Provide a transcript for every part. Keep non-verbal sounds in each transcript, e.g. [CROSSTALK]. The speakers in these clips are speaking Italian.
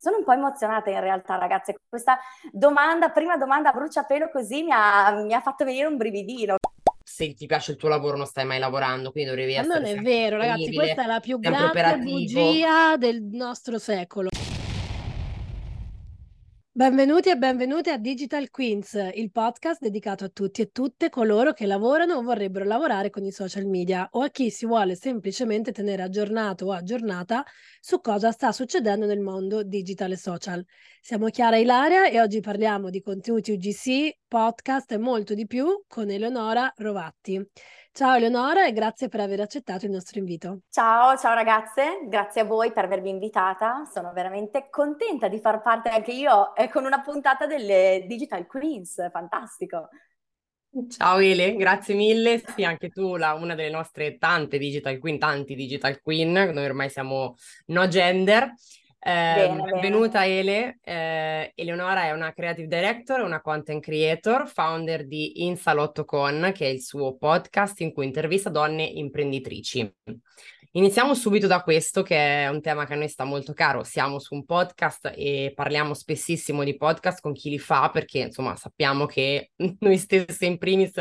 Sono un po' emozionata in realtà, ragazze. Questa domanda, prima domanda a bruciapelo così mi ha, mi ha fatto venire un brividino se ti piace il tuo lavoro non stai mai lavorando, quindi dovevi essere non è vero, ragazzi, questa è la più grande bugia del nostro secolo. Benvenuti e benvenute a Digital Queens, il podcast dedicato a tutti e tutte coloro che lavorano o vorrebbero lavorare con i social media o a chi si vuole semplicemente tenere aggiornato o aggiornata su cosa sta succedendo nel mondo digital e social. Siamo Chiara Ilaria e oggi parliamo di contenuti UGC, podcast e molto di più con Eleonora Rovatti. Ciao Eleonora e grazie per aver accettato il nostro invito. Ciao, ciao ragazze, grazie a voi per avermi invitata. Sono veramente contenta di far parte anche io eh, con una puntata delle Digital Queens, fantastico. Ciao Ele, grazie mille. Sì, anche tu, la, una delle nostre tante digital queen, tanti digital queen, noi ormai siamo no gender. Eh, benvenuta. Ele. Eh, Eleonora è una creative director, una content creator, founder di InSalottoCon, che è il suo podcast in cui intervista donne imprenditrici. Iniziamo subito da questo, che è un tema che a noi sta molto caro. Siamo su un podcast e parliamo spessissimo di podcast con chi li fa, perché insomma sappiamo che [LAUGHS] noi stessi in primis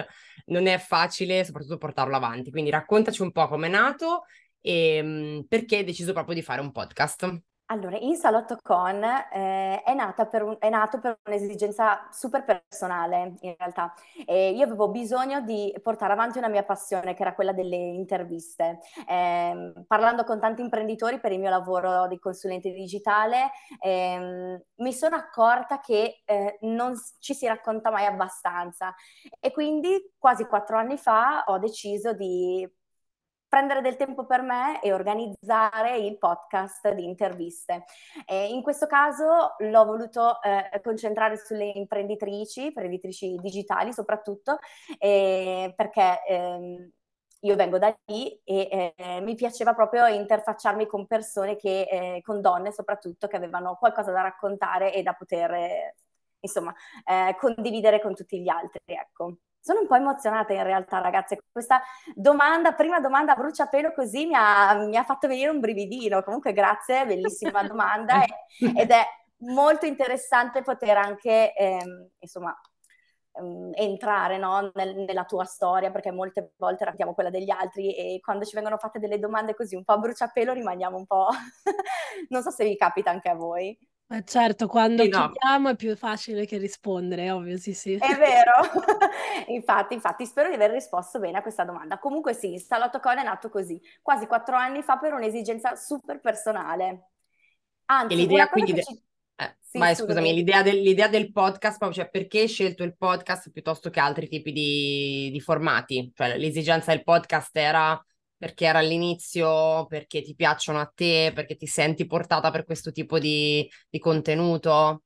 non è facile, soprattutto portarlo avanti. Quindi raccontaci un po' come è nato e um, perché hai deciso proprio di fare un podcast. Allora, in Salotto Con eh, è, un, è, nato per un'esigenza super personale, in realtà. E io avevo bisogno di portare avanti una mia passione, che era quella delle interviste. Eh, parlando con tanti imprenditori per il mio lavoro di consulente digitale, eh, mi sono accorta che eh, non ci si racconta mai abbastanza. E quindi, quasi quattro anni fa, ho deciso di prendere del tempo per me e organizzare il podcast di interviste. E in questo caso l'ho voluto eh, concentrare sulle imprenditrici, imprenditrici digitali soprattutto, eh, perché eh, io vengo da lì e eh, mi piaceva proprio interfacciarmi con persone che, eh, con donne soprattutto, che avevano qualcosa da raccontare e da poter, insomma, eh, condividere con tutti gli altri, ecco. Sono un po' emozionata in realtà, ragazze. Questa domanda, prima domanda a bruciapelo così mi ha, mi ha fatto venire un brividino. Comunque, grazie, bellissima [LAUGHS] domanda ed è molto interessante poter anche, ehm, insomma, ehm, entrare no, nel, nella tua storia, perché molte volte raccontiamo quella degli altri e quando ci vengono fatte delle domande così un po' a bruciapelo rimaniamo un po'... [LAUGHS] non so se vi capita anche a voi. Eh certo, quando Sì, no. chiediamo è più facile che rispondere, ovvio, sì, sì. È vero, [LAUGHS] infatti, infatti spero di aver risposto bene a questa domanda. Comunque sì, Salotto Con è nato così, quasi quattro anni fa per un'esigenza super personale. E Anzi, l'idea quindi... De... ci... Eh, Sì, vai, scusami, l'idea del, l'idea del podcast, cioè perché hai scelto il podcast piuttosto che altri tipi di, di formati? Cioè l'esigenza del podcast era perché era all'inizio, perché ti piacciono a te, perché ti senti portata per questo tipo di, di contenuto?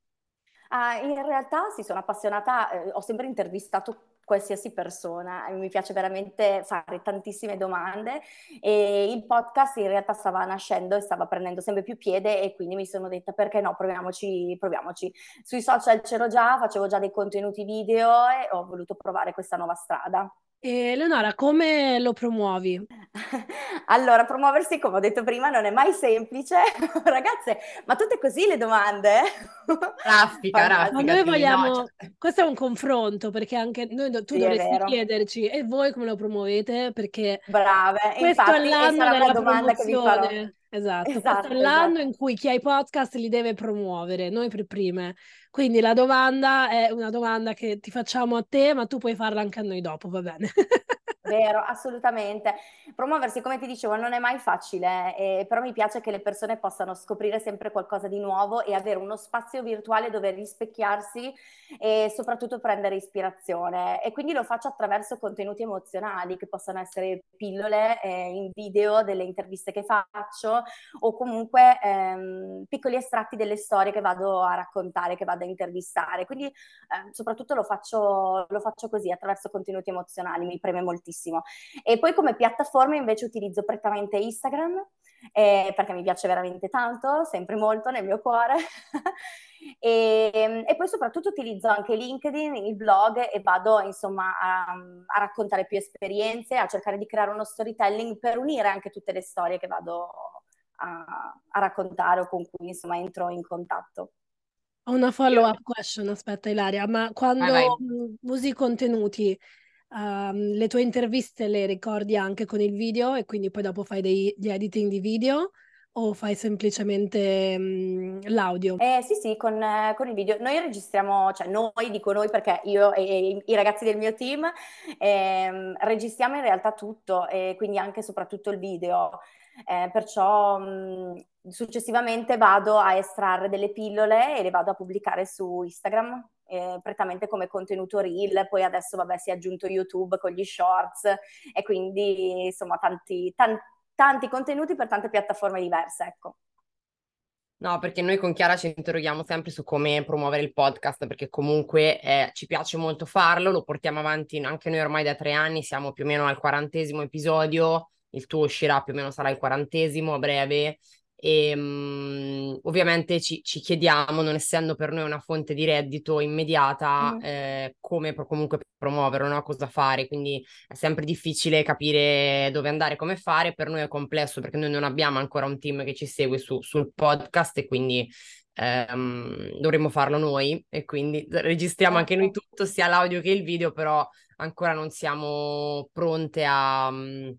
Uh, in realtà sì, sono appassionata, eh, ho sempre intervistato qualsiasi persona, mi piace veramente fare tantissime domande e il podcast in realtà stava nascendo e stava prendendo sempre più piede e quindi mi sono detta perché no, proviamoci, proviamoci. Sui social c'ero già, facevo già dei contenuti video e ho voluto provare questa nuova strada. E Leonora, come lo promuovi? [LAUGHS] Allora, promuoversi, come ho detto prima, non è mai semplice. [LAUGHS] Ragazze, ma tutte così le domande? [LAUGHS] Raffica, raffica. Ma noi vogliamo... No, cioè... Questo è un confronto, perché anche noi, tu sì, dovresti chiederci, e voi come lo promuovete? Perché Brave, questo infatti, è l'anno della domanda promozione. Che vi farò. Esatto, esatto questo è l'anno esatto. in cui chi ha i podcast li deve promuovere, noi per prime. Quindi la domanda è una domanda che ti facciamo a te, ma tu puoi farla anche a noi dopo, va bene? [LAUGHS] Vero, assolutamente. Promuoversi, come ti dicevo, non è mai facile, eh, però mi piace che le persone possano scoprire sempre qualcosa di nuovo e avere uno spazio virtuale dove rispecchiarsi e soprattutto prendere ispirazione. E quindi lo faccio attraverso contenuti emozionali, che possono essere pillole eh, in video delle interviste che faccio o comunque ehm, piccoli estratti delle storie che vado a raccontare, che vado a intervistare. Quindi eh, soprattutto lo faccio, lo faccio così, attraverso contenuti emozionali, mi preme moltissimo tantissimo. E poi come piattaforma invece utilizzo prettamente Instagram, eh, perché mi piace veramente tanto, sempre molto nel mio cuore. [LAUGHS] e, e, poi soprattutto utilizzo anche LinkedIn, il blog e vado insomma a, a, raccontare più esperienze, a cercare di creare uno storytelling per unire anche tutte le storie che vado a, a raccontare o con cui insomma entro in contatto. Ho una follow-up question, aspetta Ilaria, ma quando vai, vai. usi i contenuti, um, le tue interviste le ricordi anche con il video e quindi poi dopo fai degli editing di video o fai semplicemente um, l'audio? Eh, sì, sì, con, eh, con, il video. Noi registriamo, cioè noi, dico noi perché io e, e i ragazzi del mio team eh, registriamo in realtà tutto, e quindi anche e soprattutto il video. Eh, perciò mh, successivamente vado a estrarre delle pillole e le vado a pubblicare su Instagram eh, prettamente come contenuto reel, poi adesso vabbè si è aggiunto YouTube con gli shorts e quindi insomma tanti, tan- tanti contenuti per tante piattaforme diverse, ecco. No, perché noi con Chiara ci interroghiamo sempre su come promuovere il podcast, perché comunque eh, ci piace molto farlo, lo portiamo avanti anche noi ormai da tre anni, siamo più o meno al quarantesimo episodio, il tuo uscirà più o meno sarà il quarantesimo a breve, e um, ovviamente ci, ci, chiediamo, non essendo per noi una fonte di reddito immediata, mm. eh, come pro- comunque promuoverlo, no? cosa fare, quindi è sempre difficile capire dove andare, come fare, per noi è complesso perché noi non abbiamo ancora un team che ci segue su, sul podcast e quindi ehm, dovremmo farlo noi e quindi registriamo anche noi certo. tutto, sia l'audio che il video, però ancora non siamo pronte a... Um,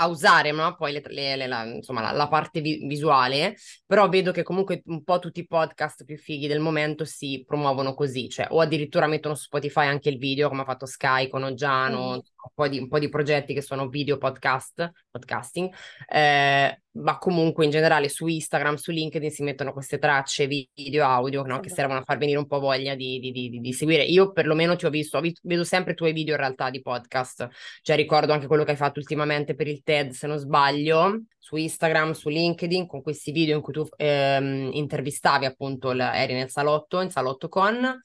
a usare no? poi le, le, la, insomma, la, la parte vi- visuale, però vedo che comunque un po' tutti i podcast più fighi del momento si promuovono così, cioè o addirittura mettono su Spotify anche il video, come ha fatto Sky con Oggiano, mm un po' di, un po' di progetti che sono video podcast, podcasting, eh, ma comunque in generale su Instagram, su LinkedIn si mettono queste tracce video, audio, no? che servono a far venire un po' voglia di, di, di, di seguire. Io perlomeno ti ho visto, ho visto, vedo sempre i tuoi video in realtà di podcast, cioè ricordo anche quello che hai fatto ultimamente per il TED, se non sbaglio, su Instagram, su LinkedIn, con questi video in cui tu ehm, intervistavi appunto, l- eri nel salotto, in salotto con,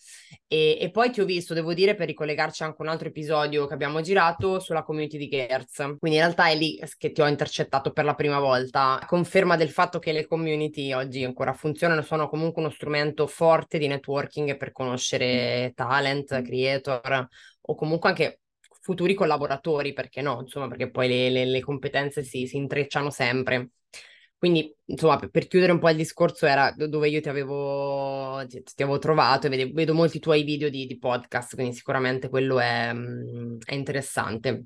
e, e poi ti ho visto, devo dire, per ricollegarci anche un altro episodio che abbiamo girato, sulla community di Gertz. Quindi in realtà è lì che ti ho intercettato per la prima volta. Conferma del fatto che le community oggi ancora funzionano, sono comunque uno strumento forte di networking per conoscere talent, creator o comunque anche futuri collaboratori, perché no? Insomma, perché poi le, le, le competenze si, si intrecciano sempre. Quindi, insomma, per, chiudere un po' il discorso, era dove io ti avevo, ti, ti avevo trovato e vedo, vedo, molti tuoi video di, di, podcast, quindi sicuramente quello è, è, interessante.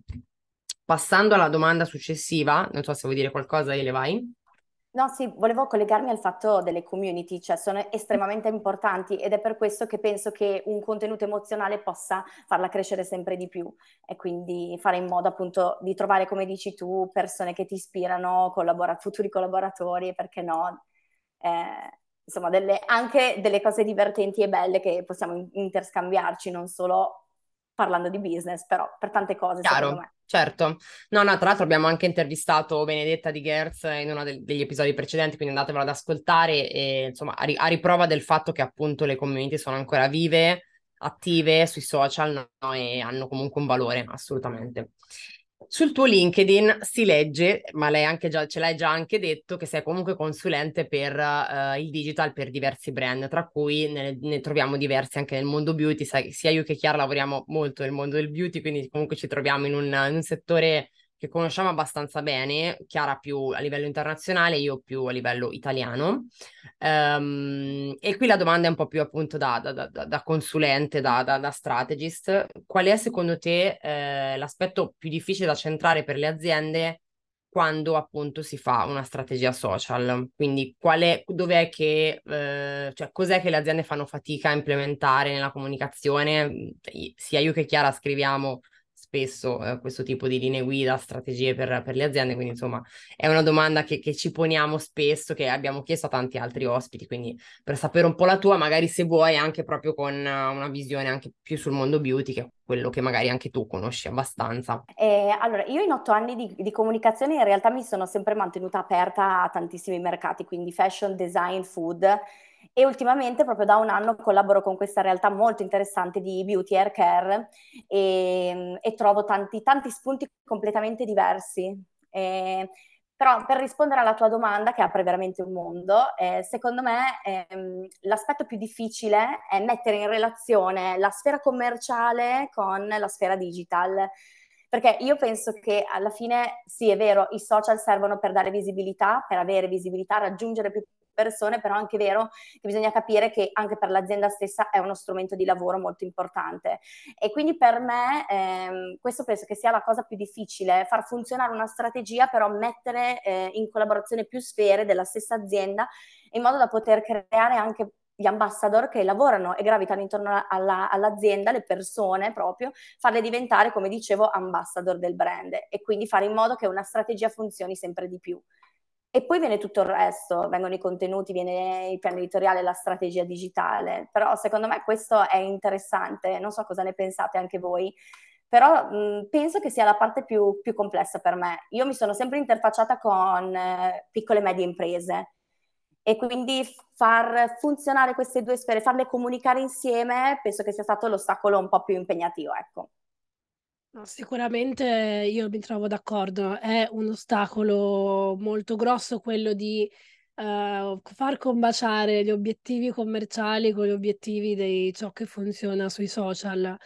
Passando alla domanda successiva, non so se vuoi dire qualcosa, Ele, vai. No, sì, volevo collegarmi al fatto delle community, cioè sono estremamente importanti ed è per questo che penso che un contenuto emozionale possa farla crescere sempre di più e quindi fare in modo appunto di trovare, come dici tu, persone che ti ispirano, collabora- futuri collaboratori e perché no, eh, insomma, delle, anche delle cose divertenti e belle che possiamo interscambiarci, non solo parlando di business, però per tante cose, Chiaro. secondo me. Certo, no, no, tra l'altro abbiamo anche intervistato Benedetta di Gerz in uno de- degli episodi precedenti, quindi andatevelo ad ascoltare e insomma a, ri- a, riprova del fatto che appunto le community sono ancora vive, attive sui social no? e hanno comunque un valore, assolutamente. Sul tuo LinkedIn si legge, ma lei anche già, ce l'hai già anche detto, che sei comunque consulente per uh, il digital per diversi brand, tra cui ne, ne, troviamo diversi anche nel mondo beauty. Sai, sia io che Chiara lavoriamo molto nel mondo del beauty, quindi comunque ci troviamo in un, in un settore che conosciamo abbastanza bene, Chiara più a livello internazionale, io più a livello italiano. Um, e qui la domanda è un po' più appunto da, da, da, da consulente, da, strategist. Qual è secondo te eh, l'aspetto più difficile da centrare per le aziende quando appunto si fa una strategia social? Quindi qual è, dov'è che, eh, cioè cos'è che le aziende fanno fatica a implementare nella comunicazione? Sia io che Chiara scriviamo spesso eh, questo tipo di linee guida, strategie per, per, le aziende, quindi insomma è una domanda che, che, ci poniamo spesso, che abbiamo chiesto a tanti altri ospiti, quindi per sapere un po' la tua, magari se vuoi anche proprio con una visione anche più sul mondo beauty, che è quello che magari anche tu conosci abbastanza. Eh, allora, io in otto anni di, di comunicazione in realtà mi sono sempre mantenuta aperta a tantissimi mercati, quindi fashion, design, food e ultimamente proprio da un anno collaboro con questa realtà molto interessante di beauty hair care e, e trovo tanti, tanti spunti completamente diversi. E Però per rispondere alla tua domanda, che apre veramente un mondo, eh, secondo me ehm, l'aspetto più difficile è mettere in relazione la sfera commerciale con la sfera digital. Perché io penso che alla fine, sì, è vero, i social servono per dare visibilità, per avere visibilità, raggiungere più persone, però è anche vero che bisogna capire che anche per l'azienda stessa è uno strumento di lavoro molto importante. E quindi per me ehm, questo penso che sia la cosa più difficile, far funzionare una strategia, però mettere eh, in collaborazione più sfere della stessa azienda in modo da poter creare anche gli ambassador che lavorano e gravitano intorno alla, all'azienda, le persone proprio, farle diventare, come dicevo, ambassador del brand e quindi fare in modo che una strategia funzioni sempre di più. E poi viene tutto il resto, vengono i contenuti, viene il piano editoriale, la strategia digitale, però secondo me questo è interessante, non so cosa ne pensate anche voi, però mh, penso che sia la parte più, più, complessa per me. Io mi sono sempre interfacciata con eh, piccole e medie imprese e quindi far funzionare queste due sfere, farle comunicare insieme, penso che sia stato l'ostacolo un po' più impegnativo, ecco. Sicuramente io mi trovo d'accordo, è un ostacolo molto grosso quello di uh, far combaciare gli obiettivi commerciali con gli obiettivi di ciò che funziona sui social.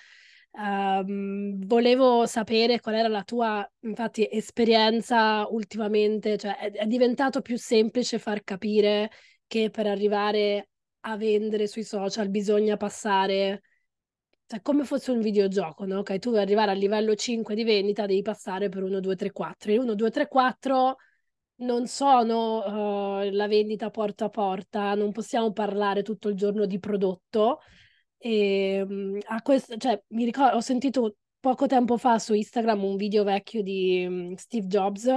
Um, volevo sapere qual era la tua, infatti, esperienza ultimamente, cioè è, è diventato più semplice far capire che per arrivare a vendere sui social bisogna passare cioè, come fosse un videogioco, no? Ok, tu per arrivare al livello 5 di vendita devi passare per 1, 2, 3, 4. E 1, 2, 3, 4 non sono uh, la vendita porta a porta, non possiamo parlare tutto il giorno di prodotto. E, a questo, cioè, ricordo, ho sentito poco tempo fa su Instagram un video vecchio di um, Steve Jobs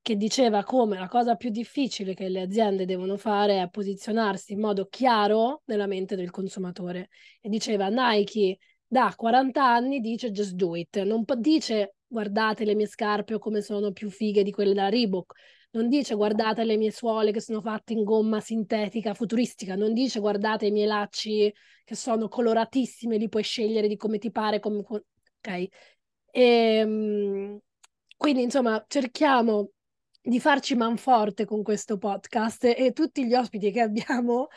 che diceva come la cosa più difficile che le aziende devono fare è posizionarsi in modo chiaro nella mente del consumatore. E diceva Nike da 40 anni dice just do it, non dice guardate le mie scarpe o come sono più fighe di quelle da Reebok, non dice guardate le mie suole che sono fatte in gomma sintetica, futuristica, non dice guardate i miei lacci che sono coloratissimi, li puoi scegliere di come ti pare, come... ok? E, ehm, quindi insomma cerchiamo di farci manforte con questo podcast e tutti gli ospiti che abbiamo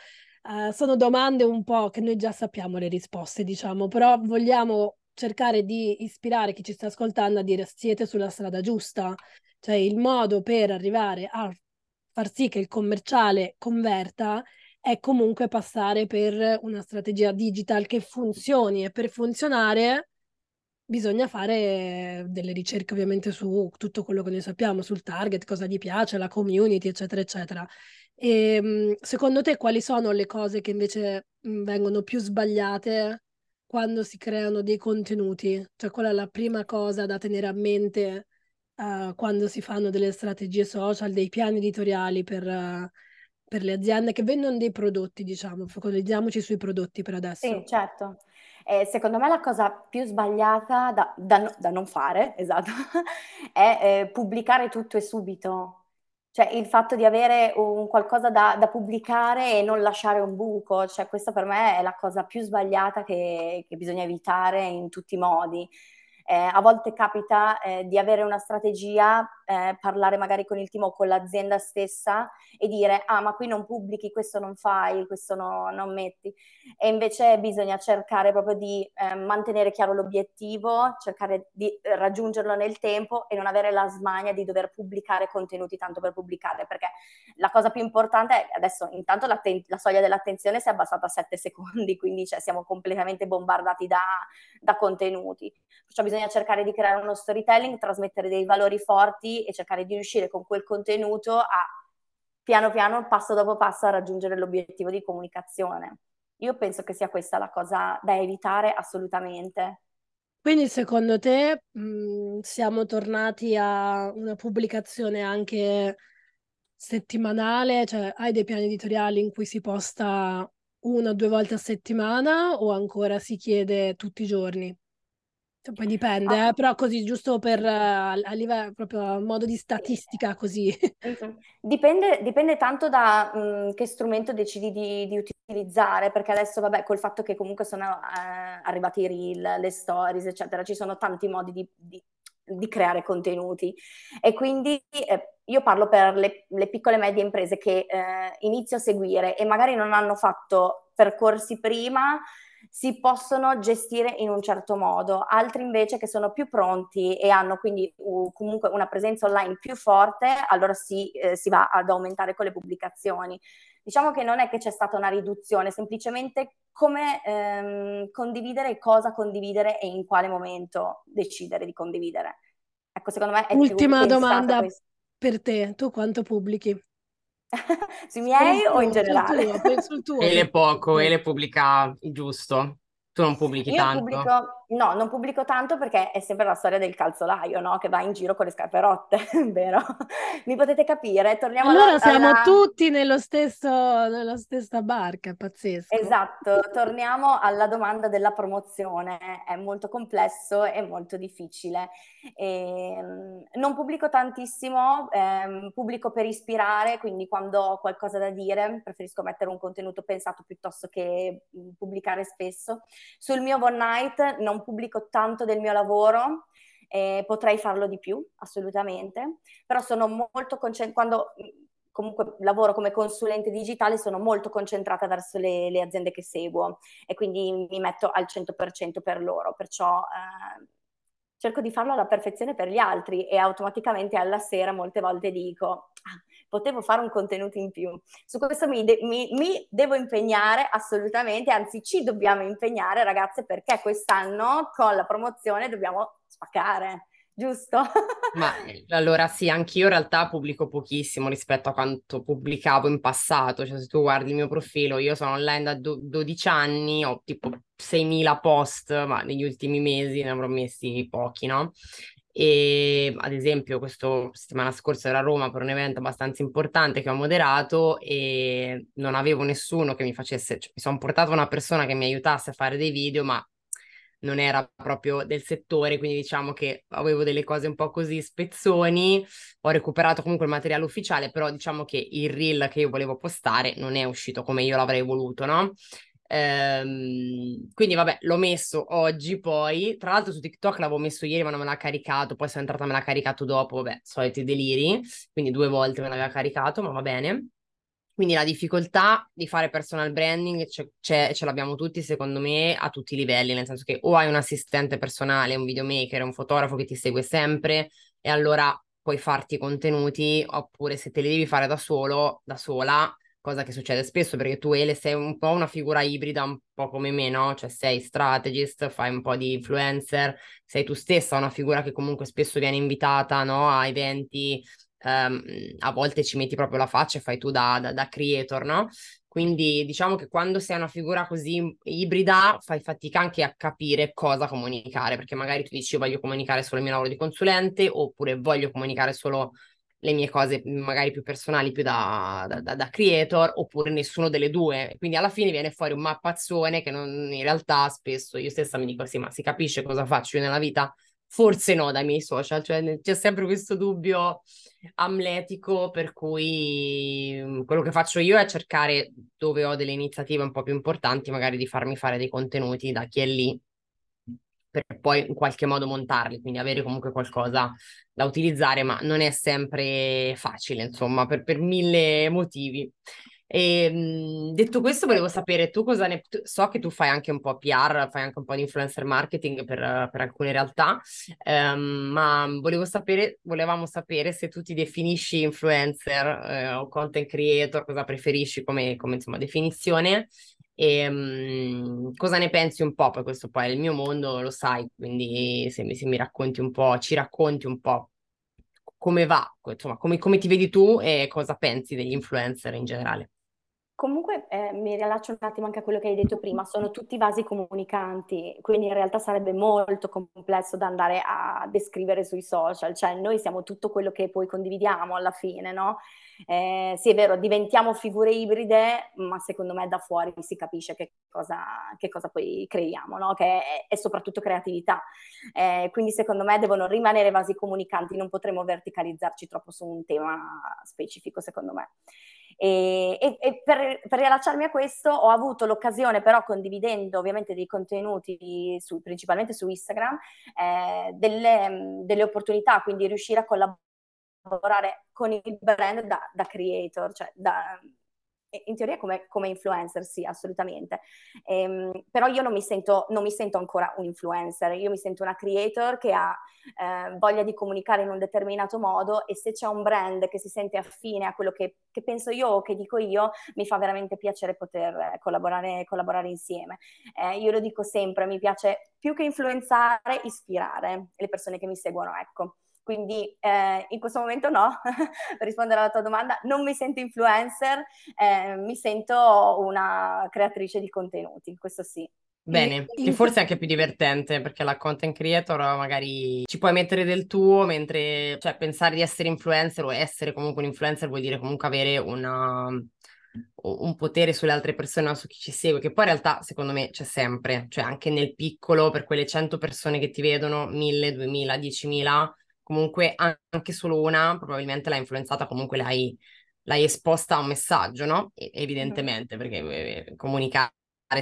uh, sono domande un po' che noi già sappiamo le risposte, diciamo, però vogliamo cercare di ispirare chi ci sta ascoltando a dire siete sulla strada giusta, cioè il modo per arrivare a far sì che il commerciale converta è comunque passare per una strategia digital che funzioni e per funzionare bisogna fare delle ricerche ovviamente su tutto quello che noi sappiamo, sul target, cosa gli piace, la community, eccetera, eccetera. E ehm, secondo te quali sono le cose che invece vengono più sbagliate quando si creano dei contenuti? Cioè qual è la prima cosa da tenere a mente uh, quando si fanno delle strategie social, dei piani editoriali per... Uh, per le aziende che vendono dei prodotti, diciamo, focalizziamoci sui prodotti per adesso. Sì, certo. Eh, secondo me la cosa più sbagliata da, da, da non fare, [LAUGHS] esatto, [LAUGHS] è eh, pubblicare tutto e subito. Cioè il fatto di avere un qualcosa da, da, pubblicare e non lasciare un buco, cioè questa per me è la cosa più sbagliata che, che bisogna evitare in tutti i modi. Eh, a volte capita eh, di avere una strategia, eh, parlare magari con il team o con l'azienda stessa e dire ah ma qui non pubblichi, questo non fai, questo no, non metti. E invece bisogna cercare proprio di eh, mantenere chiaro l'obiettivo, cercare di raggiungerlo nel tempo e non avere la smania di dover pubblicare contenuti tanto per pubblicare, perché la cosa più importante è adesso intanto la, la soglia dell'attenzione si è abbassata a 7 [LAUGHS] secondi, quindi cioè, siamo completamente bombardati da, da contenuti. Perciò bisogna cercare di creare uno storytelling, trasmettere dei valori forti e cercare di riuscire con quel contenuto a piano piano, passo dopo passo, a raggiungere l'obiettivo di comunicazione. Io penso che sia questa la cosa da evitare assolutamente. Quindi secondo te mh, siamo tornati a una pubblicazione anche settimanale, cioè hai dei piani editoriali in cui si posta una o due volte a settimana o ancora si chiede tutti i giorni? Cioè, poi dipende, ah. eh, però così giusto per uh, a livello proprio a modo di statistica così. Dipende, dipende tanto da mh, che strumento decidi di, di, utilizzare, perché adesso vabbè col fatto che comunque sono eh, arrivati i reel, le stories eccetera, ci sono tanti modi di, di di creare contenuti. E quindi eh, io parlo per le, le, piccole e medie imprese che eh, inizio a seguire e magari non hanno fatto percorsi prima, si possono gestire in un certo modo, altri invece che sono più pronti e hanno quindi uh, comunque una presenza online più forte, allora si, eh, si va ad aumentare con le pubblicazioni. Diciamo che non è che c'è stata una riduzione, semplicemente come ehm, condividere, cosa condividere e in quale momento decidere di condividere. Ecco, secondo me è Ultima domanda per te, tu quanto pubblichi? [LAUGHS] Sui miei o in generale? Tuo, tuo. Ele poco, Ele pubblica giusto. Tu non pubblichi Io tanto? Pubblico, no, non pubblico tanto perché è sempre la storia del calzolaio, no? Che va in giro con le scarpe rotte, [LAUGHS] vero? Mi potete capire? Torniamo allora alla, siamo alla... tutti nello stesso, nella stessa barca, pazzesco. Esatto, torniamo alla domanda della promozione. È molto complesso e molto difficile. E, ehm, non pubblico tantissimo, ehm, pubblico per ispirare, quindi quando ho qualcosa da dire preferisco mettere un contenuto pensato piuttosto che pubblicare spesso. Sul mio One Night non pubblico tanto del mio lavoro, eh, potrei farlo di più, assolutamente, però sono molto concentrata, quando comunque lavoro come consulente digitale sono molto concentrata verso le, le, aziende che seguo e quindi mi metto al 100% per loro, perciò eh, cerco di farlo alla perfezione per gli altri e automaticamente alla sera molte volte dico ah, potevo fare un contenuto in più. Su questo mi, de- mi, mi, devo impegnare assolutamente, anzi ci dobbiamo impegnare ragazze perché quest'anno con la promozione dobbiamo spaccare giusto? [LAUGHS] Ma allora sì, anch'io in realtà pubblico pochissimo rispetto a quanto pubblicavo in passato, cioè se tu guardi il mio profilo, io sono online da do- 12 anni, ho tipo 6.000 post, ma negli ultimi mesi ne avrò messi pochi, no? E ad esempio, questa settimana scorsa ero a Roma per un evento abbastanza importante che ho moderato e non avevo nessuno che mi facesse, cioè, mi sono portato una persona che mi aiutasse a fare dei video, ma non era proprio del settore, quindi diciamo che avevo delle cose un po' così spezzoni, ho recuperato comunque il materiale ufficiale, però diciamo che il reel che io volevo postare non è uscito come io l'avrei voluto, no? Ehm, quindi vabbè, l'ho messo oggi poi, tra l'altro su TikTok l'avevo messo ieri ma non me l'ha caricato, poi sono entrata me l'ha caricato dopo, vabbè, soliti deliri, quindi due volte me l'aveva caricato, ma va bene. Quindi la difficoltà di fare personal branding c'è, c'è, ce l'abbiamo tutti, secondo me, a tutti i livelli, nel senso che o hai un assistente personale, un videomaker, un fotografo che ti segue sempre e allora puoi farti i contenuti, oppure se te li devi fare da solo, da sola, cosa che succede spesso perché tu Ele sei un po' una figura ibrida, un po' come me, no? Cioè sei strategist, fai un po' di influencer, sei tu stessa una figura che comunque spesso viene invitata, no? A eventi um, a volte ci metti proprio la faccia e fai tu da, da, da creator, no? Quindi diciamo che quando sei una figura così ibrida fai fatica anche a capire cosa comunicare, perché magari tu dici voglio comunicare solo il mio lavoro di consulente oppure voglio comunicare solo le mie cose magari più personali, più da, da, da, creator, oppure nessuno delle due. Quindi alla fine viene fuori un mappazzone che non, in realtà spesso io stessa mi dico sì, ma si capisce cosa faccio io nella vita? Forse no dai miei social, cioè c'è sempre questo dubbio amletico per cui mhmm, quello che faccio io è cercare dove ho delle iniziative un po' più importanti, magari di farmi fare dei contenuti da chi è lì per poi in qualche modo montarli, quindi avere comunque qualcosa da utilizzare, ma non è sempre facile, insomma, per, per mille motivi. E, ehm, detto questo, volevo sapere tu cosa ne... So che tu fai anche un po' PR, fai anche un po' di influencer marketing per, per alcune realtà, um, ma volevo sapere, volevamo sapere se tu ti definisci influencer eh, o content creator, cosa preferisci come, come insomma, definizione e um, cosa ne pensi un po'? Poi questo poi è il mio mondo, lo sai, quindi se mi, se mi racconti un po', ci racconti un po' come va, insomma, come, come ti vedi tu e cosa pensi degli influencer in generale. Comunque eh, mi riallaccio un attimo anche a quello che hai detto prima, sono tutti vasi comunicanti, quindi in realtà sarebbe molto complesso da andare a descrivere sui social, cioè noi siamo tutto quello che poi condividiamo alla fine, no? Eh, sì, è vero, diventiamo figure ibride, ma secondo me da fuori si capisce che cosa, che cosa poi creiamo, no? Che è, è, soprattutto creatività. Eh, quindi secondo me devono rimanere vasi comunicanti, non potremo verticalizzarci troppo su un tema specifico, secondo me. E, e, e per, per, riallacciarmi a questo ho avuto l'occasione, però condividendo ovviamente dei contenuti su, principalmente su Instagram, eh, delle, delle, opportunità, quindi riuscire a collaborare con il brand da, da creator, cioè da, in teoria come, come, influencer, sì, assolutamente. Ehm, però io non mi, sento, non mi, sento, ancora un influencer, io mi sento una creator che ha eh, voglia di comunicare in un determinato modo e se c'è un brand che si sente affine a quello che, che penso io o che dico io, mi fa veramente piacere poter collaborare, collaborare insieme. Eh, io lo dico sempre, mi piace più che influenzare, ispirare le persone che mi seguono, ecco. Quindi eh, in questo momento no, [LAUGHS] per rispondere alla tua domanda, non mi sento influencer, eh, mi sento una creatrice di contenuti, questo sì. Bene, che forse è anche più divertente perché la content creator magari ci puoi mettere del tuo, mentre cioè, pensare di essere influencer o essere comunque un influencer vuol dire comunque avere una, un potere sulle altre persone, su chi ci segue, che poi in realtà secondo me c'è sempre, cioè anche nel piccolo, per quelle 100 persone che ti vedono, 1000, 2000, 10.000, comunque anche solo una probabilmente l'ha influenzata, comunque l'hai, l'hai esposta a un messaggio, no? E, evidentemente, perché eh, comunicare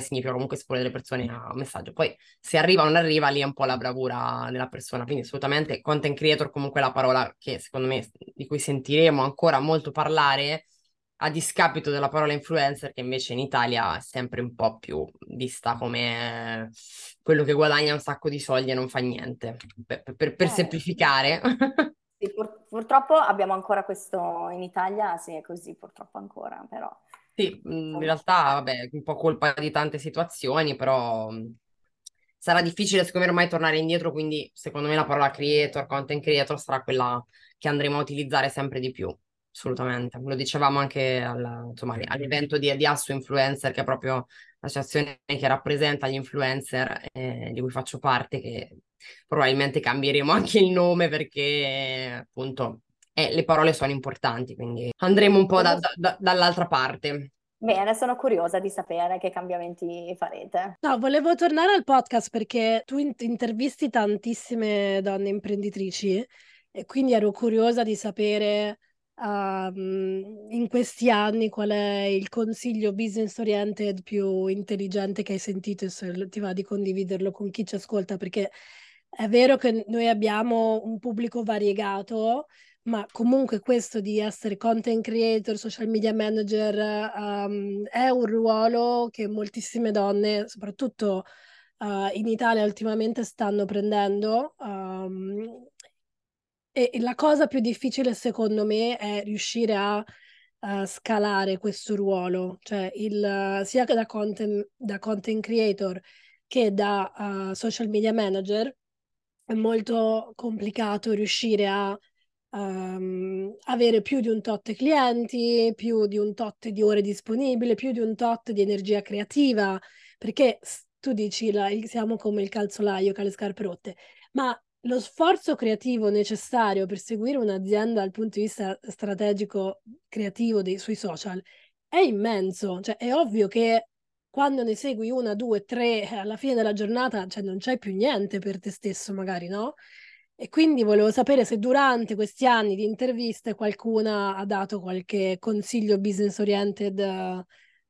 significa comunque esporre le persone a un messaggio. Poi se arriva o non arriva, lì è un po' la bravura della persona. Quindi assolutamente content creator comunque è la parola che secondo me di cui sentiremo ancora molto parlare a discapito della parola influencer, che invece in Italia è sempre un po' più vista come quello che guadagna un sacco di soldi e non fa niente, per, per, per eh. semplificare. [LAUGHS] Sì, pur, purtroppo abbiamo ancora questo in Italia, sì, è così, purtroppo ancora, però... Sì, in realtà, vabbè, un po' colpa di tante situazioni, però sarà difficile secondo me ormai tornare indietro, quindi secondo me la parola creator, content creator sarà quella che andremo a utilizzare sempre di più assolutamente. Lo dicevamo anche al, insomma, all'evento di, di Asso Influencer, che è proprio l'associazione che rappresenta gli influencer eh, di cui faccio parte, che probabilmente cambieremo [LAUGHS] anche il nome perché appunto eh, le parole sono importanti, quindi andremo un po' da, da, dall'altra parte. Bene, sono curiosa di sapere che cambiamenti farete. No, volevo tornare al podcast perché tu intervisti tantissime donne imprenditrici e quindi ero curiosa di sapere um, in questi anni qual è il consiglio business oriented più intelligente che hai sentito e se ti va di condividerlo con chi ci ascolta? Perché è vero che noi abbiamo un pubblico variegato ma comunque questo di essere content creator, social media manager um, è un ruolo che moltissime donne, soprattutto uh, in Italia ultimamente stanno prendendo um, e la cosa più difficile secondo me è riuscire a uh, scalare questo ruolo, cioè il, sia che da content, da content creator che da uh, social media manager è molto complicato riuscire a um, avere più di un tot clienti, più di un tot di ore disponibili, più di un tot di energia creativa, perché tu dici la, siamo come il calzolaio che ha le scarpe rotte, ma lo sforzo creativo necessario per seguire un'azienda dal punto di vista strategico creativo dei, sui social è immenso. Cioè, è ovvio che quando ne segui una, due, tre, alla fine della giornata, cioè, non c'è più niente per te stesso, magari, no? E quindi volevo sapere se durante questi anni di interviste qualcuna ha dato qualche consiglio business oriented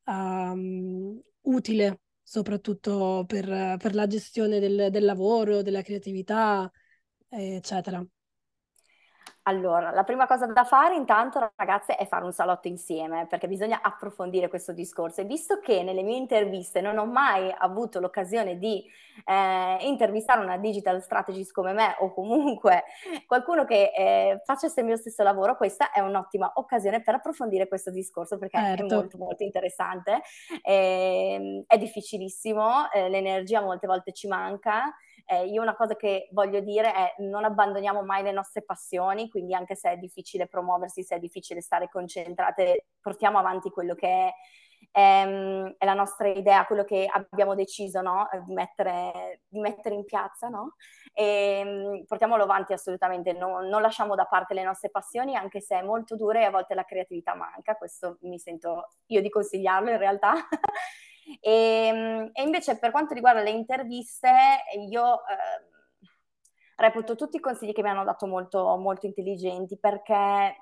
um, utile, soprattutto per, per la gestione del, del lavoro, della creatività eccetera. Allora, la prima cosa da fare intanto, ragazze, è fare un salotto insieme, perché bisogna approfondire questo discorso. E visto che nelle mie interviste non ho mai avuto l'occasione di eh, intervistare una digital strategist come me o comunque qualcuno che eh, facesse il mio stesso lavoro, questa è un'ottima occasione per approfondire questo discorso, perché certo. è molto molto interessante. E, ehm, è difficilissimo, eh, l'energia molte volte ci manca. Eh, io una cosa che voglio dire è non abbandoniamo mai le nostre passioni, quindi anche se è difficile promuoversi, se è difficile stare concentrate, portiamo avanti quello che è, ehm, è la nostra idea, quello che abbiamo deciso no? di, mettere, di, mettere, in piazza, no? e ehm, portiamolo avanti assolutamente, no, non lasciamo da parte le nostre passioni, anche se è molto dura e a volte la creatività manca, questo mi sento io di consigliarlo in realtà. [LAUGHS] E, ehm, e, invece per quanto riguarda le interviste, io eh, reputo tutti i consigli che mi hanno dato molto, molto intelligenti perché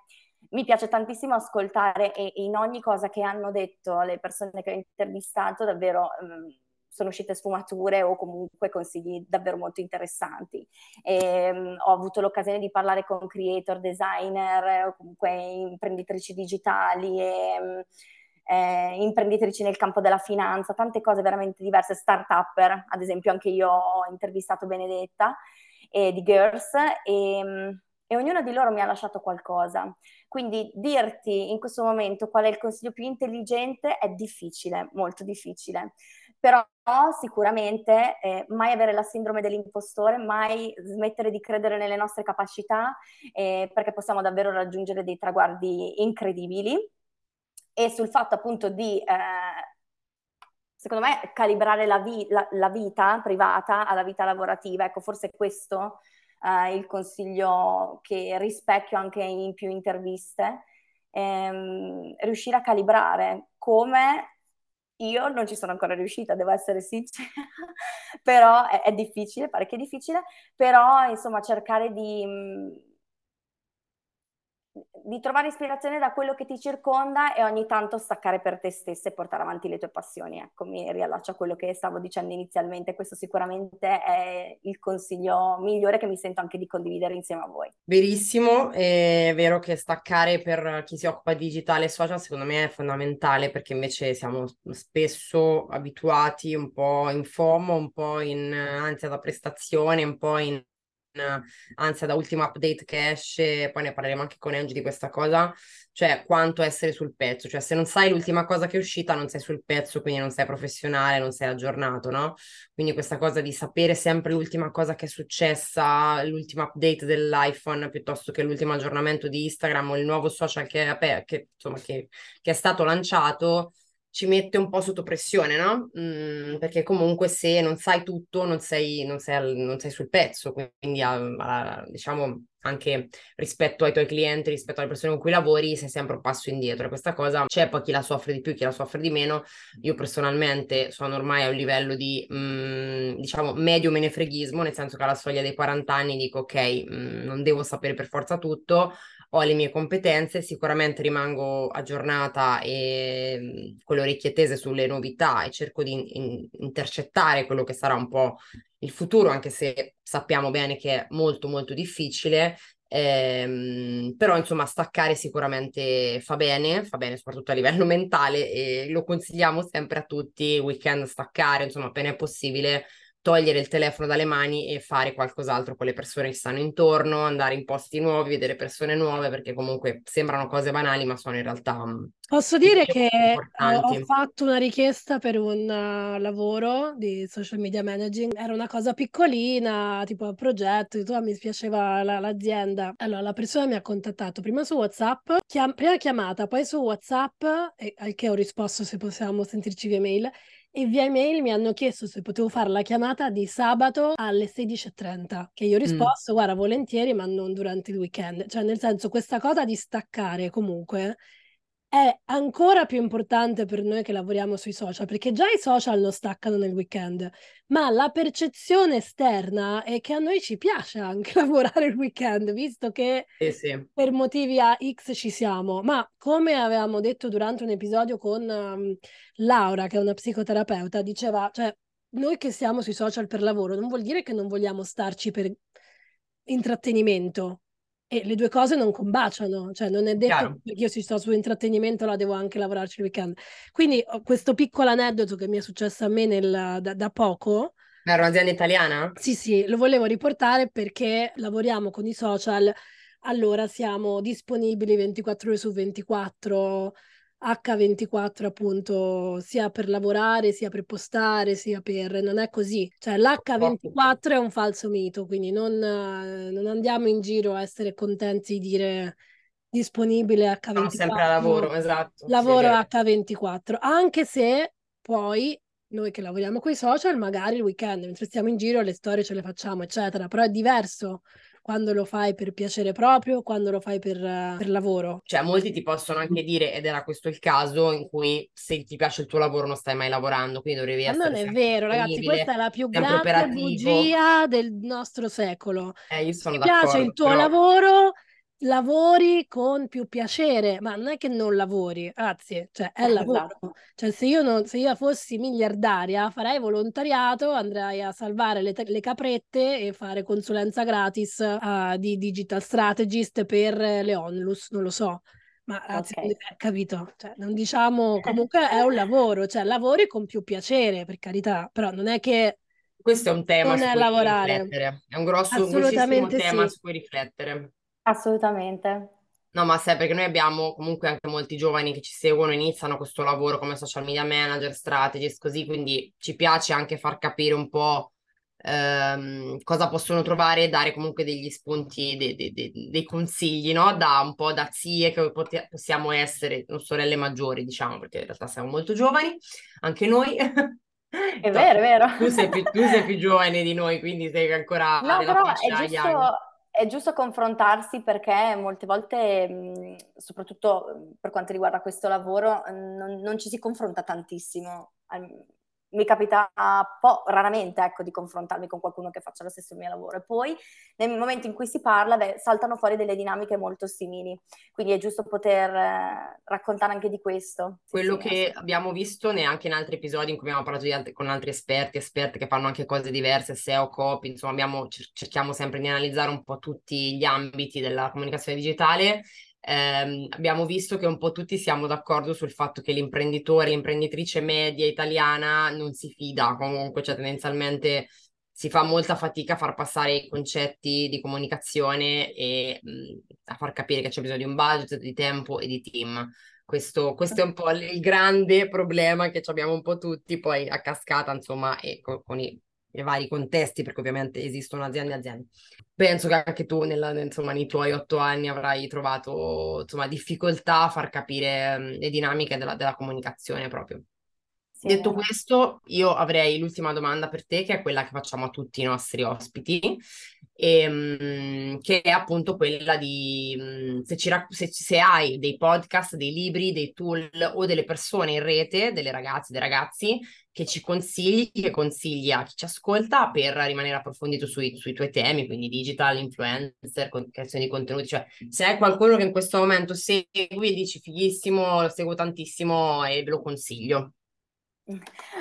mi piace tantissimo ascoltare e in ogni cosa che hanno detto le persone che ho intervistato davvero um, sono uscite sfumature o comunque consigli davvero molto interessanti. E, um, ho avuto l'occasione di parlare con creator, designer o comunque imprenditrici digitali e um, eh, imprenditrici nel campo della finanza, tante cose veramente diverse, start-upper, ad esempio anche io ho intervistato Benedetta e di Girls e, e ognuno di loro mi ha lasciato qualcosa. Quindi dirti in questo momento qual è il consiglio più intelligente è difficile, molto difficile. Però sicuramente eh, mai avere la sindrome dell'impostore, mai smettere di credere nelle nostre capacità, eh, perché possiamo davvero raggiungere dei traguardi incredibili. E sul fatto appunto di, eh, secondo me, calibrare la, vi- la, la, vita privata alla vita lavorativa, ecco, forse questo eh, il consiglio che rispecchio anche in più interviste, ehm, riuscire a calibrare come io non ci sono ancora riuscita, devo essere sincera, [LAUGHS] però è, è difficile, parecchio difficile, però insomma cercare di di trovare ispirazione da quello che ti circonda e ogni tanto staccare per te stessa e portare avanti le tue passioni. Ecco, mi riallaccio a quello che stavo dicendo inizialmente, questo sicuramente è il consiglio migliore che mi sento anche di condividere insieme a voi. Verissimo, è vero che staccare per chi si occupa di digitale e social secondo me è fondamentale perché invece siamo spesso abituati un po' in FOMO, un po' in ansia da prestazione, un po' in anzi da ultimo update che esce, poi ne parleremo anche con Angie di questa cosa, cioè quanto essere sul pezzo, cioè se non sai l'ultima cosa che è uscita non sei sul pezzo, quindi non sei professionale, non sei aggiornato, no? Quindi questa cosa di sapere sempre l'ultima cosa che è successa, l'ultimo update dell'iPhone piuttosto che l'ultimo aggiornamento di Instagram o il nuovo social che che, insomma, che, che è stato lanciato, ci mette un po' sotto pressione, no? Mm, perché comunque se non sai tutto, non sei, non sei, non sei sul pezzo, quindi a, a, diciamo anche rispetto ai tuoi clienti, rispetto alle persone con cui lavori, sei sempre un passo indietro. E questa cosa c'è poi chi la soffre di più, chi la soffre di meno. Io personalmente sono ormai a un livello di, mm, diciamo, medio menefreghismo, nel senso che alla soglia dei 40 anni dico ok, mm, non devo sapere per forza tutto, ho le mie competenze, sicuramente rimango aggiornata e mm, con le orecchie tese sulle novità e cerco di in, intercettare quello che sarà un po' il futuro, anche se sappiamo bene che è molto molto difficile. Ehm, però insomma staccare sicuramente fa bene, fa bene soprattutto a livello [LAUGHS] mentale e lo consigliamo sempre a tutti, weekend staccare, insomma appena è possibile togliere il telefono dalle mani e fare qualcos'altro con le persone che stanno intorno, andare in posti nuovi, vedere persone nuove, perché comunque sembrano cose banali, ma sono in realtà... Mm, Posso dire che ho fatto una richiesta per un uh, lavoro di social media managing, era una cosa piccolina, tipo un progetto, tu, mi piaceva la, l'azienda. Allora, la persona mi ha contattato prima su WhatsApp, chiam- prima chiamata, poi su WhatsApp, e, al che ho risposto se possiamo sentirci via mail, e via email mi hanno chiesto se potevo fare la chiamata di sabato alle 16.30, che io ho mm. risposto, mm. guarda, volentieri, ma non durante il weekend. Cioè, nel senso, questa cosa di staccare comunque è ancora più importante per noi che lavoriamo sui social, perché già i social non staccano nel weekend, ma la percezione esterna è che a noi ci piace anche [LAUGHS] lavorare il weekend, visto che sì, sì. per motivi a X ci siamo. Ma come avevamo detto durante un episodio con um, Laura, che è una psicoterapeuta, diceva, cioè, noi che siamo sui social per lavoro non vuol dire che non vogliamo starci per intrattenimento, e le due cose non combaciano, cioè non è detto Chiaro. che io se sto su intrattenimento la devo anche lavorarci il weekend. Quindi questo piccolo aneddoto che mi è successo a me nel, da, da poco. Era un'azienda italiana? Sì, sì, lo volevo riportare perché lavoriamo con i social, allora siamo disponibili 24 ore su 24 H24 appunto sia per lavorare, sia per postare, sia per... non è così. Cioè l'H24 è un falso mito, quindi non, non andiamo in giro a essere contenti di dire disponibile H24. Siamo sempre a lavoro, esatto. Lavoro sì, H24, anche se poi noi che lavoriamo con i social, magari il weekend, mentre stiamo in giro, le storie ce le facciamo, eccetera, però è diverso quando lo fai per piacere proprio, quando lo fai per, per, lavoro. Cioè, molti ti possono anche dire, ed era questo il caso, in cui se ti piace il tuo lavoro non stai mai lavorando, quindi dovevi Ma essere non è vero, ragazzi, questa è la più grande operativo. bugia del nostro secolo. Eh, io sono ti piace il tuo però... lavoro lavori con più piacere, ma non è che non lavori, anzi, cioè è lavoro. Esatto. Cioè, se io, non, se io fossi miliardaria, farei volontariato, andrei a salvare le, le caprette e fare consulenza gratis uh, di digital strategist per le onlus, non lo so. Ma anzi, okay. Eh, capito? Cioè, non diciamo, [LAUGHS] comunque è un lavoro, cioè lavori con più piacere, per carità, però non è che questo è un tema non su cui lavorare. riflettere, è un grosso, un tema sì. su cui riflettere. Assolutamente. No, ma sai, perché noi abbiamo comunque anche molti giovani che ci seguono, iniziano questo lavoro come social media manager, strategist, così, quindi ci piace anche far capire un po' ehm, cosa possono trovare e dare comunque degli spunti, dei, dei, dei, consigli, no? Da un po' da zie che pot- possiamo essere, non sorelle maggiori, diciamo, perché in realtà siamo molto giovani, anche noi. [LAUGHS] È vero, è vero. Tu sei, più, tu sei più giovane di noi, quindi sei ancora no, nella però è giusto, è giusto confrontarsi perché molte volte, soprattutto per quanto riguarda questo lavoro, non, non ci si confronta tantissimo mi capita po', raramente ecco, di confrontarmi con qualcuno che faccia lo stesso mio lavoro. E poi nel momento in cui si parla beh, saltano fuori delle dinamiche molto simili, quindi è giusto poter eh, raccontare anche di questo. Quello sì, che abbiamo visto anche in altri episodi in cui abbiamo parlato altri, con altri esperti, esperte che fanno anche cose diverse, SEO, copy, insomma abbiamo, cerchiamo sempre di analizzare un po' tutti gli ambiti della comunicazione digitale ehm, abbiamo visto che un po' tutti siamo d'accordo sul fatto che l'imprenditore, l'imprenditrice media italiana non si fida comunque, cioè tendenzialmente si fa molta fatica a far passare i concetti di comunicazione e mh, a far capire che c'è bisogno di un budget, di tempo e di team. Questo, questo, è un po' il grande problema che abbiamo un po' tutti, poi a cascata, insomma, e con, con i nei vari contesti, perché ovviamente esistono aziende e aziende. Penso che anche tu, nella, insomma, nei tuoi otto anni avrai trovato insomma, difficoltà a far capire le dinamiche della, della comunicazione proprio. Sì, Detto questo, io avrei l'ultima domanda per te, che è quella che facciamo a tutti i nostri ospiti, e, um, che è appunto quella di um, se, ci, se, se, hai dei podcast, dei libri, dei tool o delle persone in rete, delle ragazze, dei ragazzi, che ci consigli, che consigli a chi ci ascolta per rimanere approfondito sui, sui tuoi temi, quindi digital, influencer, creazione di contenuti, cioè se hai qualcuno che in questo momento segui e dici fighissimo, lo seguo tantissimo e ve lo consiglio.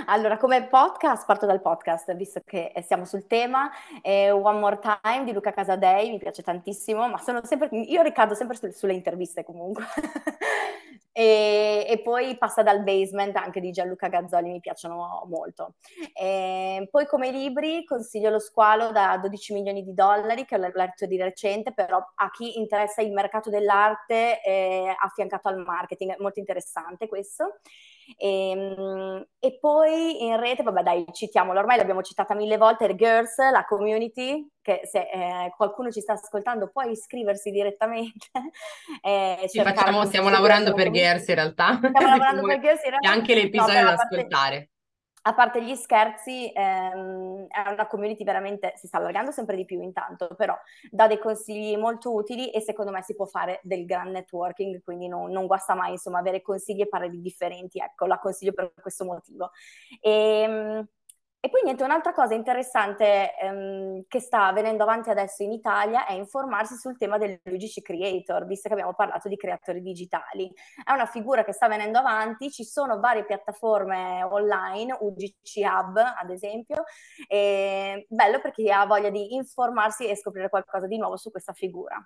Allora, come podcast, parto dal podcast, visto che siamo sul tema. Eh, One More Time di Luca Casadei, mi piace tantissimo, ma sono sempre, io ricado sempre su, sulle interviste comunque. [LAUGHS] e, e, poi passa dal basement anche di Gianluca Gazzoli, mi piacciono molto. E poi come libri consiglio Lo squalo da 12 milioni di dollari, che l'ho letto di recente, però a chi interessa il mercato dell'arte eh, affiancato al marketing, è molto interessante questo. E, ehm, e, poi in rete, vabbè dai, citiamolo, ormai l'abbiamo citata mille volte, The Girls, la community, che se eh, qualcuno ci sta ascoltando può iscriversi direttamente. [LAUGHS] Eh, sì, facciamo, stiamo lavorando per Girls in realtà. Stiamo lavorando per Girls in realtà. E anche l'episodio no, da ascoltare a parte gli scherzi, ehm, è una community veramente, si sta allargando sempre di più intanto, però dà dei consigli molto utili e secondo me si può fare del gran networking, quindi non, non guasta mai insomma avere consigli e pareri differenti, ecco, la consiglio per questo motivo. E, ehm, e poi niente, un'altra cosa interessante ehm, che sta avvenendo avanti adesso in Italia è informarsi sul tema dell'UGC Creator, visto che abbiamo parlato di creatori digitali. È una figura che sta venendo avanti, ci sono varie piattaforme online, UGC Hub ad esempio, e bello per chi ha voglia di informarsi e scoprire qualcosa di nuovo su questa figura.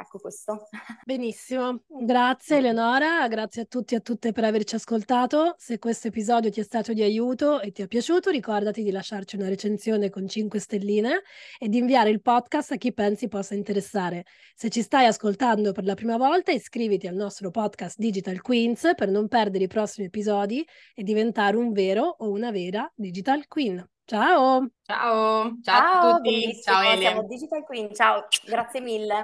Ecco questo. [LAUGHS] Benissimo, grazie Eleonora, grazie a tutti e a tutte per averci ascoltato. Se questo episodio ti è stato di aiuto e ti è piaciuto, ricordati di lasciarci una recensione con 5 stelline e di inviare il podcast a chi pensi possa interessare. Se ci stai ascoltando per la prima volta, iscriviti al nostro podcast Digital Queens per non perdere i prossimi episodi e diventare un vero o una vera Digital Queen. Ciao! Ciao! Ciao, ciao a tutti! Ciao Ele! Siamo Digital Queen, ciao! Grazie mille!